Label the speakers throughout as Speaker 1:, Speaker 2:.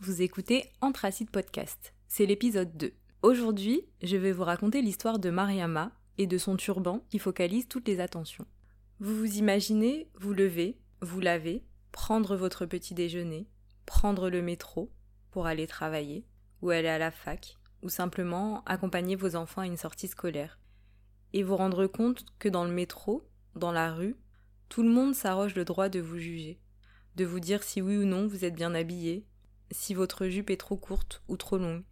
Speaker 1: vous écoutez Anthracite Podcast. C'est l'épisode 2. Aujourd'hui, je vais vous raconter l'histoire de Mariama et de son turban qui focalise toutes les attentions. Vous vous imaginez vous lever, vous laver, prendre votre petit déjeuner, prendre le métro pour aller travailler, ou aller à la fac, ou simplement accompagner vos enfants à une sortie scolaire, et vous rendre compte que dans le métro, dans la rue, tout le monde s'arroge le droit de vous juger, de vous dire si oui ou non vous êtes bien habillé, si votre jupe est trop courte ou trop longue,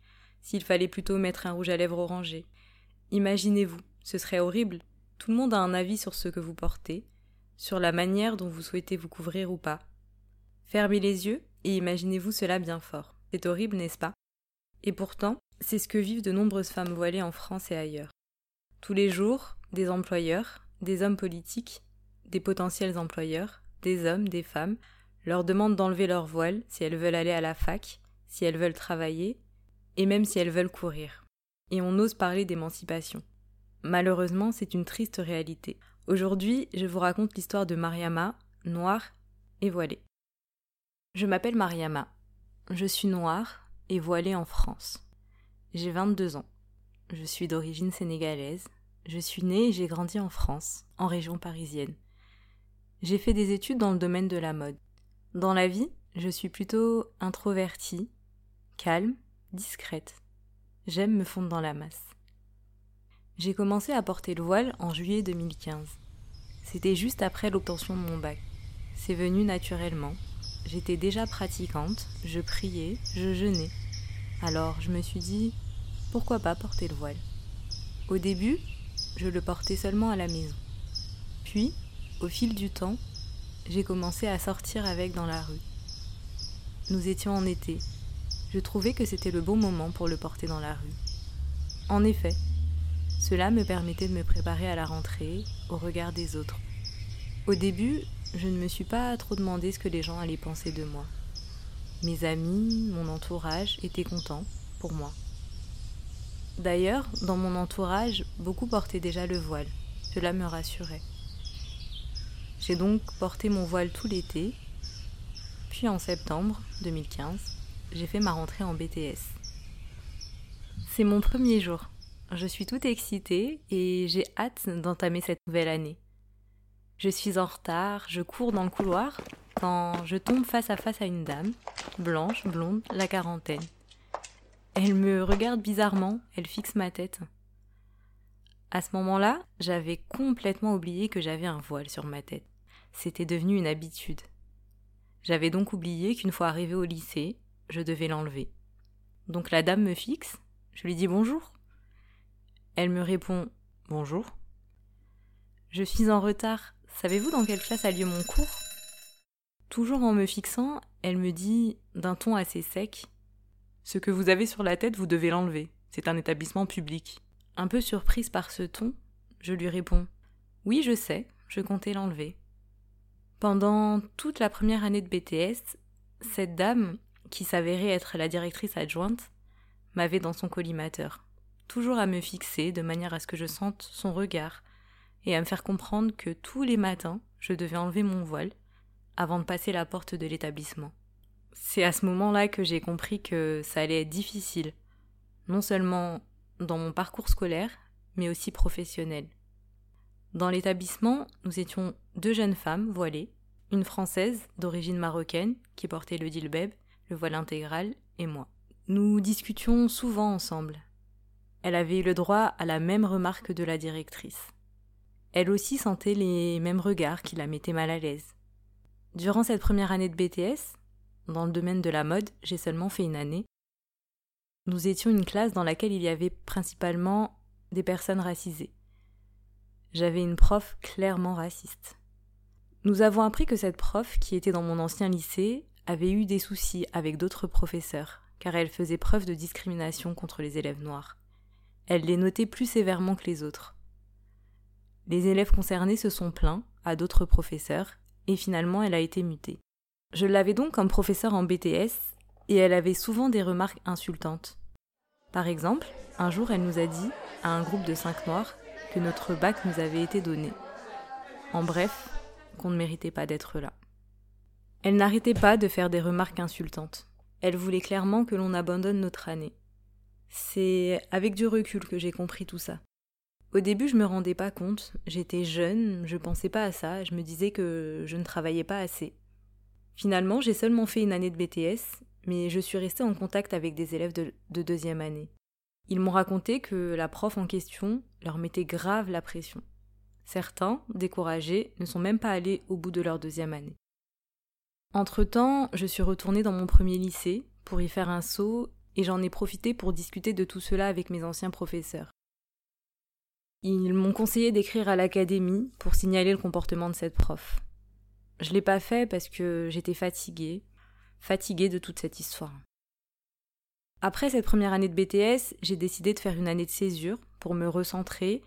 Speaker 1: s'il fallait plutôt mettre un rouge à lèvres orangé. Imaginez-vous, ce serait horrible. Tout le monde a un avis sur ce que vous portez, sur la manière dont vous souhaitez vous couvrir ou pas. Fermez les yeux et imaginez-vous cela bien fort. C'est horrible, n'est-ce pas? Et pourtant, c'est ce que vivent de nombreuses femmes voilées en France et ailleurs. Tous les jours, des employeurs, des hommes politiques, des potentiels employeurs, des hommes, des femmes, leur demandent d'enlever leur voile si elles veulent aller à la fac, si elles veulent travailler, et même si elles veulent courir. Et on ose parler d'émancipation. Malheureusement, c'est une triste réalité. Aujourd'hui, je vous raconte l'histoire de Mariama, noire et voilée. Je m'appelle Mariama. Je suis noire et voilée en France. J'ai 22 ans. Je suis d'origine sénégalaise. Je suis née et j'ai grandi en France, en région parisienne. J'ai fait des études dans le domaine de la mode. Dans la vie, je suis plutôt introvertie, calme, discrète. J'aime me fondre dans la masse. J'ai commencé à porter le voile en juillet 2015. C'était juste après l'obtention de mon bac. C'est venu naturellement. J'étais déjà pratiquante, je priais, je jeûnais. Alors je me suis dit, pourquoi pas porter le voile? Au début, je le portais seulement à la maison. Puis, au fil du temps, j'ai commencé à sortir avec dans la rue. Nous étions en été. Je trouvais que c'était le bon moment pour le porter dans la rue. En effet, cela me permettait de me préparer à la rentrée, au regard des autres. Au début, je ne me suis pas trop demandé ce que les gens allaient penser de moi. Mes amis, mon entourage étaient contents pour moi. D'ailleurs, dans mon entourage, beaucoup portaient déjà le voile. Cela me rassurait. J'ai donc porté mon voile tout l'été. Puis en septembre 2015, j'ai fait ma rentrée en BTS. C'est mon premier jour. Je suis toute excitée et j'ai hâte d'entamer cette nouvelle année. Je suis en retard, je cours dans le couloir quand je tombe face à face à une dame, blanche, blonde, la quarantaine. Elle me regarde bizarrement, elle fixe ma tête. À ce moment-là, j'avais complètement oublié que j'avais un voile sur ma tête. C'était devenu une habitude. J'avais donc oublié qu'une fois arrivée au lycée, je devais l'enlever. Donc la dame me fixe, je lui dis bonjour. Elle me répond bonjour. Je suis en retard. Savez-vous dans quelle classe a lieu mon cours? Toujours en me fixant, elle me dit d'un ton assez sec ce que vous avez sur la tête, vous devez l'enlever. C'est un établissement public. Un peu surprise par ce ton, je lui réponds Oui, je sais, je comptais l'enlever. Pendant toute la première année de BTS, cette dame, qui s'avérait être la directrice adjointe, m'avait dans son collimateur, toujours à me fixer de manière à ce que je sente son regard et à me faire comprendre que tous les matins je devais enlever mon voile avant de passer la porte de l'établissement c'est à ce moment-là que j'ai compris que ça allait être difficile, non seulement dans mon parcours scolaire, mais aussi professionnel. Dans l'établissement, nous étions deux jeunes femmes voilées, une française d'origine marocaine qui portait le dilbeb, le voile intégral, et moi. Nous discutions souvent ensemble. Elle avait eu le droit à la même remarque de la directrice. Elle aussi sentait les mêmes regards qui la mettaient mal à l'aise. Durant cette première année de BTS, dans le domaine de la mode, j'ai seulement fait une année. Nous étions une classe dans laquelle il y avait principalement des personnes racisées. J'avais une prof clairement raciste. Nous avons appris que cette prof, qui était dans mon ancien lycée, avait eu des soucis avec d'autres professeurs, car elle faisait preuve de discrimination contre les élèves noirs. Elle les notait plus sévèrement que les autres. Les élèves concernés se sont plaints à d'autres professeurs, et finalement elle a été mutée. Je l'avais donc comme professeur en BTS et elle avait souvent des remarques insultantes. Par exemple, un jour elle nous a dit, à un groupe de cinq noirs, que notre bac nous avait été donné. En bref, qu'on ne méritait pas d'être là. Elle n'arrêtait pas de faire des remarques insultantes. elle voulait clairement que l'on abandonne notre année. C'est avec du recul que j'ai compris tout ça. Au début, je me rendais pas compte, j'étais jeune, je pensais pas à ça, je me disais que je ne travaillais pas assez. Finalement, j'ai seulement fait une année de BTS, mais je suis restée en contact avec des élèves de, de deuxième année. Ils m'ont raconté que la prof en question leur mettait grave la pression. Certains, découragés, ne sont même pas allés au bout de leur deuxième année. Entre-temps, je suis retournée dans mon premier lycée pour y faire un saut et j'en ai profité pour discuter de tout cela avec mes anciens professeurs. Ils m'ont conseillé d'écrire à l'académie pour signaler le comportement de cette prof. Je l'ai pas fait parce que j'étais fatiguée, fatiguée de toute cette histoire. Après cette première année de BTS, j'ai décidé de faire une année de césure pour me recentrer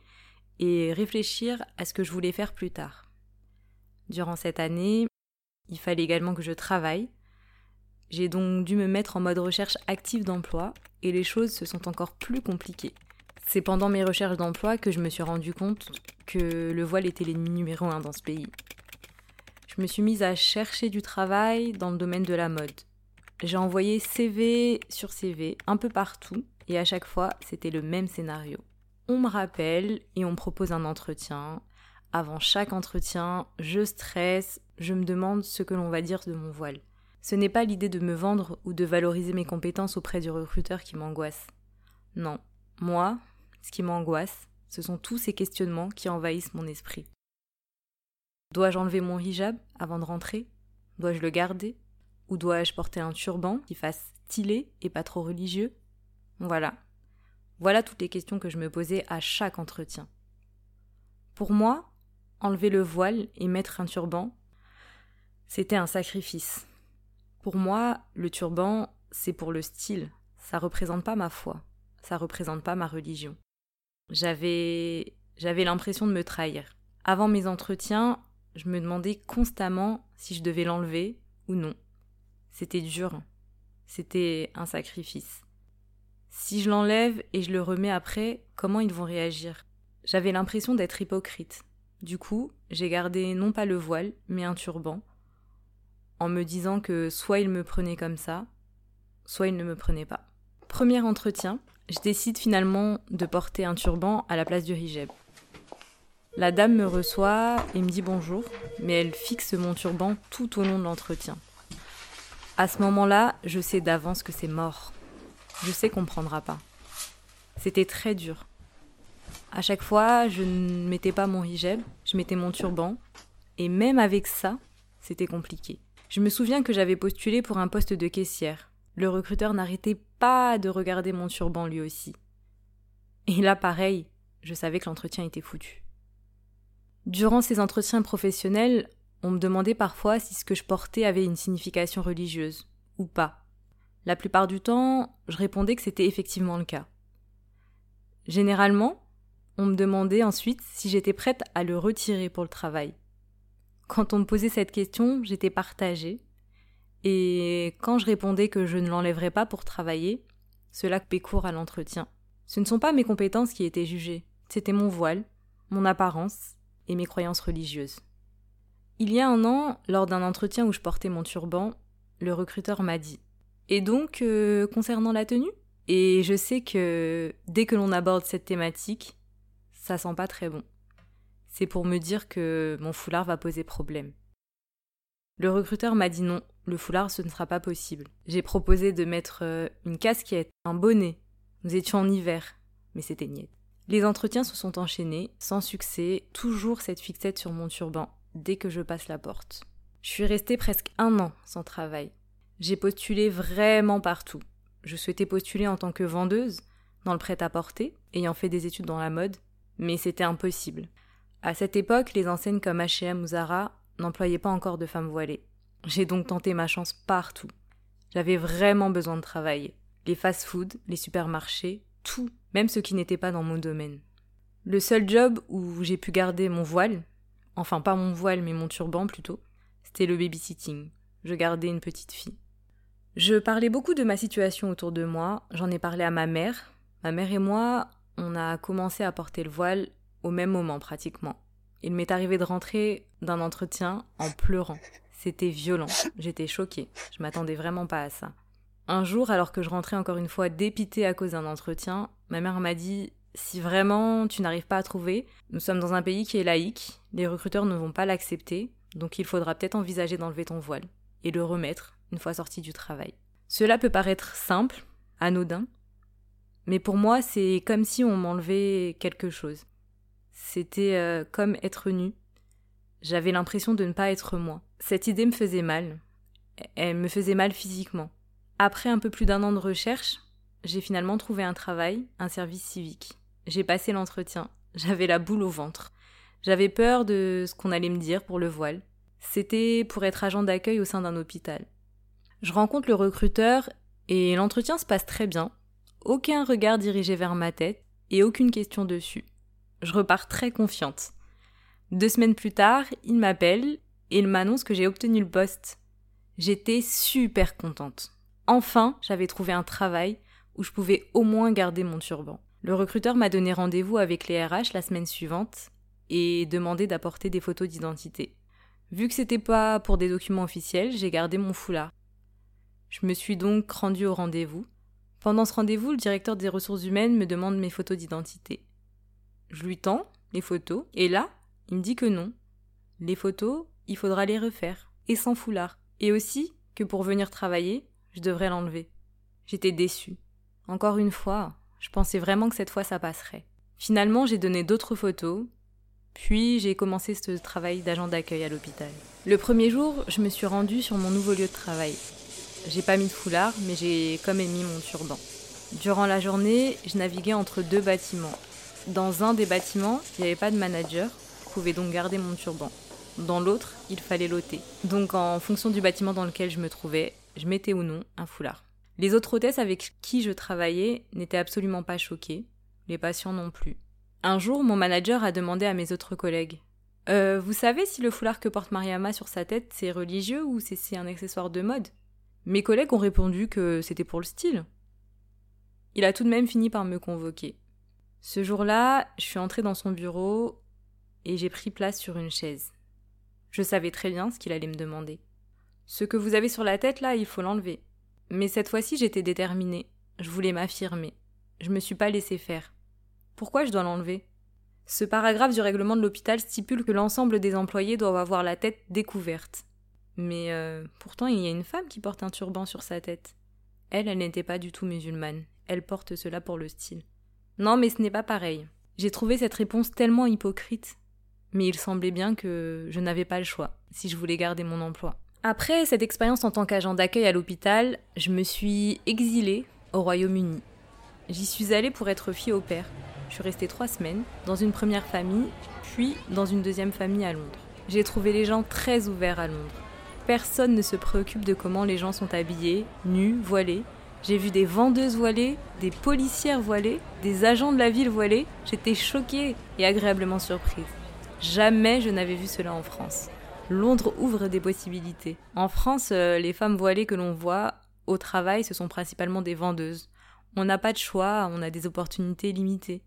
Speaker 1: et réfléchir à ce que je voulais faire plus tard. Durant cette année, il fallait également que je travaille. J'ai donc dû me mettre en mode recherche active d'emploi et les choses se sont encore plus compliquées. C'est pendant mes recherches d'emploi que je me suis rendu compte que le voile était l'ennemi numéro un dans ce pays. Je me suis mise à chercher du travail dans le domaine de la mode. J'ai envoyé CV sur CV un peu partout et à chaque fois c'était le même scénario. On me rappelle et on me propose un entretien. Avant chaque entretien, je stresse, je me demande ce que l'on va dire de mon voile. Ce n'est pas l'idée de me vendre ou de valoriser mes compétences auprès du recruteur qui m'angoisse. Non, moi, ce qui m'angoisse, ce sont tous ces questionnements qui envahissent mon esprit. Dois-je enlever mon hijab avant de rentrer? Dois-je le garder? Ou dois-je porter un turban qui fasse stylé et pas trop religieux? Voilà. Voilà toutes les questions que je me posais à chaque entretien. Pour moi, enlever le voile et mettre un turban, c'était un sacrifice. Pour moi, le turban, c'est pour le style, ça représente pas ma foi, ça représente pas ma religion. J'avais j'avais l'impression de me trahir. Avant mes entretiens, je me demandais constamment si je devais l'enlever ou non. C'était dur. C'était un sacrifice. Si je l'enlève et je le remets après, comment ils vont réagir? J'avais l'impression d'être hypocrite. Du coup, j'ai gardé non pas le voile, mais un turban, en me disant que soit ils me prenaient comme ça, soit ils ne me prenaient pas. Premier entretien, je décide finalement de porter un turban à la place du hijab. La dame me reçoit et me dit bonjour, mais elle fixe mon turban tout au long de l'entretien. À ce moment-là, je sais d'avance que c'est mort. Je sais qu'on ne prendra pas. C'était très dur. À chaque fois, je ne mettais pas mon hijab, je mettais mon turban, et même avec ça, c'était compliqué. Je me souviens que j'avais postulé pour un poste de caissière. Le recruteur n'arrêtait pas de regarder mon turban lui aussi. Et là, pareil, je savais que l'entretien était foutu. Durant ces entretiens professionnels, on me demandait parfois si ce que je portais avait une signification religieuse, ou pas. La plupart du temps, je répondais que c'était effectivement le cas. Généralement, on me demandait ensuite si j'étais prête à le retirer pour le travail. Quand on me posait cette question, j'étais partagée. Et quand je répondais que je ne l'enlèverais pas pour travailler, cela coupait court à l'entretien. Ce ne sont pas mes compétences qui étaient jugées, c'était mon voile, mon apparence et mes croyances religieuses. Il y a un an, lors d'un entretien où je portais mon turban, le recruteur m'a dit Et donc, euh, concernant la tenue Et je sais que dès que l'on aborde cette thématique, ça sent pas très bon. C'est pour me dire que mon foulard va poser problème. Le recruteur m'a dit non, le foulard ce ne sera pas possible. J'ai proposé de mettre euh, une casquette, un bonnet. Nous étions en hiver, mais c'était niette. Les entretiens se sont enchaînés, sans succès, toujours cette fixette sur mon turban, dès que je passe la porte. Je suis restée presque un an sans travail. J'ai postulé vraiment partout. Je souhaitais postuler en tant que vendeuse, dans le prêt-à-porter, ayant fait des études dans la mode, mais c'était impossible. À cette époque, les enseignes comme H&M ou Zara n'employaient pas encore de femmes voilées. J'ai donc tenté ma chance partout. J'avais vraiment besoin de travailler. Les fast-foods, les supermarchés, tout, même ce qui n'était pas dans mon domaine. Le seul job où j'ai pu garder mon voile, enfin pas mon voile mais mon turban plutôt, c'était le babysitting. Je gardais une petite fille. Je parlais beaucoup de ma situation autour de moi, j'en ai parlé à ma mère. Ma mère et moi, on a commencé à porter le voile au même moment pratiquement. Il m'est arrivé de rentrer d'un entretien en pleurant. C'était violent, j'étais choquée, je m'attendais vraiment pas à ça. Un jour, alors que je rentrais encore une fois dépitée à cause d'un entretien, ma mère m'a dit si vraiment tu n'arrives pas à trouver, nous sommes dans un pays qui est laïque, les recruteurs ne vont pas l'accepter, donc il faudra peut-être envisager d'enlever ton voile et le remettre une fois sorti du travail. Cela peut paraître simple, anodin, mais pour moi c'est comme si on m'enlevait quelque chose. C'était euh, comme être nu. J'avais l'impression de ne pas être moi. Cette idée me faisait mal. Elle me faisait mal physiquement. Après un peu plus d'un an de recherche, j'ai finalement trouvé un travail, un service civique. J'ai passé l'entretien. J'avais la boule au ventre. J'avais peur de ce qu'on allait me dire pour le voile. C'était pour être agent d'accueil au sein d'un hôpital. Je rencontre le recruteur et l'entretien se passe très bien. Aucun regard dirigé vers ma tête et aucune question dessus. Je repars très confiante. Deux semaines plus tard, il m'appelle et il m'annonce que j'ai obtenu le poste. J'étais super contente. Enfin, j'avais trouvé un travail où je pouvais au moins garder mon turban. Le recruteur m'a donné rendez-vous avec les RH la semaine suivante et demandé d'apporter des photos d'identité. Vu que c'était pas pour des documents officiels, j'ai gardé mon foulard. Je me suis donc rendue au rendez-vous. Pendant ce rendez-vous, le directeur des ressources humaines me demande mes photos d'identité. Je lui tends les photos et là, il me dit que non. Les photos, il faudra les refaire et sans foulard. Et aussi que pour venir travailler, je devrais l'enlever. J'étais déçue. Encore une fois, je pensais vraiment que cette fois ça passerait. Finalement, j'ai donné d'autres photos, puis j'ai commencé ce travail d'agent d'accueil à l'hôpital. Le premier jour, je me suis rendue sur mon nouveau lieu de travail. J'ai pas mis de foulard, mais j'ai quand même mon turban. Durant la journée, je naviguais entre deux bâtiments. Dans un des bâtiments, il n'y avait pas de manager, je pouvais donc garder mon turban. Dans l'autre, il fallait l'ôter. Donc en fonction du bâtiment dans lequel je me trouvais, je mettais ou non un foulard. Les autres hôtesses avec qui je travaillais n'étaient absolument pas choquées, les patients non plus. Un jour, mon manager a demandé à mes autres collègues euh, Vous savez si le foulard que porte Mariama sur sa tête, c'est religieux ou c'est un accessoire de mode? Mes collègues ont répondu que c'était pour le style. Il a tout de même fini par me convoquer. Ce jour-là, je suis entrée dans son bureau et j'ai pris place sur une chaise. Je savais très bien ce qu'il allait me demander. Ce que vous avez sur la tête là, il faut l'enlever. Mais cette fois-ci, j'étais déterminée. Je voulais m'affirmer. Je me suis pas laissé faire. Pourquoi je dois l'enlever? Ce paragraphe du règlement de l'hôpital stipule que l'ensemble des employés doivent avoir la tête découverte. Mais euh, pourtant, il y a une femme qui porte un turban sur sa tête. Elle, elle n'était pas du tout musulmane. Elle porte cela pour le style. Non, mais ce n'est pas pareil. J'ai trouvé cette réponse tellement hypocrite. Mais il semblait bien que je n'avais pas le choix si je voulais garder mon emploi. Après cette expérience en tant qu'agent d'accueil à l'hôpital, je me suis exilée au Royaume-Uni. J'y suis allée pour être fille au père. Je suis restée trois semaines dans une première famille, puis dans une deuxième famille à Londres. J'ai trouvé les gens très ouverts à Londres. Personne ne se préoccupe de comment les gens sont habillés, nus, voilés. J'ai vu des vendeuses voilées, des policières voilées, des agents de la ville voilés. J'étais choquée et agréablement surprise. Jamais je n'avais vu cela en France. Londres ouvre des possibilités. En France, euh, les femmes voilées que l'on voit au travail, ce sont principalement des vendeuses. On n'a pas de choix, on a des opportunités limitées.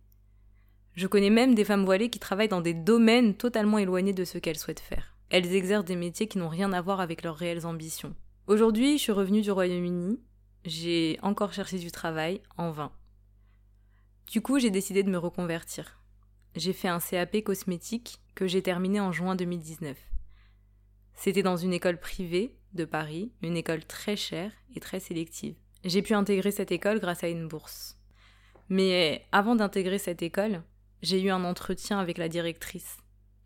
Speaker 1: Je connais même des femmes voilées qui travaillent dans des domaines totalement éloignés de ce qu'elles souhaitent faire. Elles exercent des métiers qui n'ont rien à voir avec leurs réelles ambitions. Aujourd'hui, je suis revenue du Royaume-Uni, j'ai encore cherché du travail, en vain. Du coup, j'ai décidé de me reconvertir. J'ai fait un CAP cosmétique que j'ai terminé en juin 2019. C'était dans une école privée de Paris, une école très chère et très sélective. J'ai pu intégrer cette école grâce à une bourse. Mais avant d'intégrer cette école, j'ai eu un entretien avec la directrice.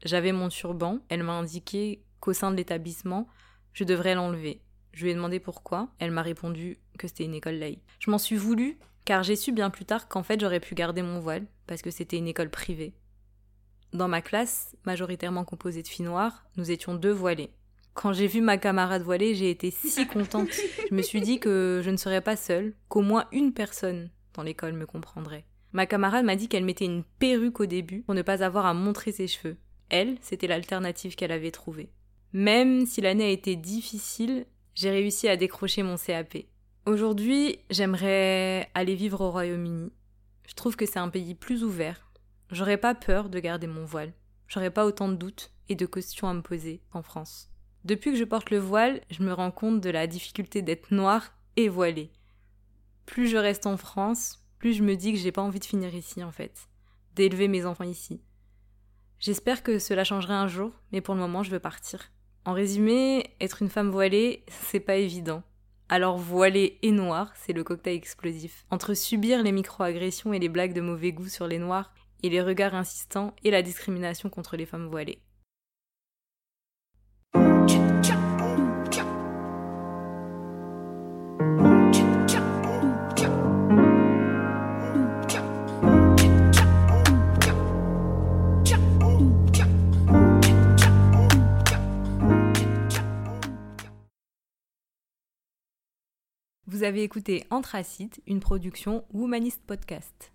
Speaker 1: J'avais mon turban, elle m'a indiqué qu'au sein de l'établissement, je devrais l'enlever. Je lui ai demandé pourquoi, elle m'a répondu que c'était une école laïque. Je m'en suis voulu, car j'ai su bien plus tard qu'en fait j'aurais pu garder mon voile, parce que c'était une école privée. Dans ma classe, majoritairement composée de filles noires, nous étions deux voilés. Quand j'ai vu ma camarade voilée, j'ai été si contente. Je me suis dit que je ne serais pas seule, qu'au moins une personne dans l'école me comprendrait. Ma camarade m'a dit qu'elle mettait une perruque au début pour ne pas avoir à montrer ses cheveux. Elle, c'était l'alternative qu'elle avait trouvée. Même si l'année a été difficile, j'ai réussi à décrocher mon CAP. Aujourd'hui, j'aimerais aller vivre au Royaume-Uni. Je trouve que c'est un pays plus ouvert. J'aurais pas peur de garder mon voile. J'aurais pas autant de doutes et de questions à me poser en France. Depuis que je porte le voile, je me rends compte de la difficulté d'être noire et voilée. plus je reste en France, plus je me dis que j'ai pas envie de finir ici en fait, d'élever mes enfants ici. J'espère que cela changerait un jour, mais pour le moment je veux partir. En résumé, être une femme voilée, c'est pas évident. Alors voilée et noire, c'est le cocktail explosif. Entre subir les micro-agressions et les blagues de mauvais goût sur les noirs, et les regards insistants et la discrimination contre les femmes voilées. Vous avez écouté Anthracite, une production Womanist Podcast.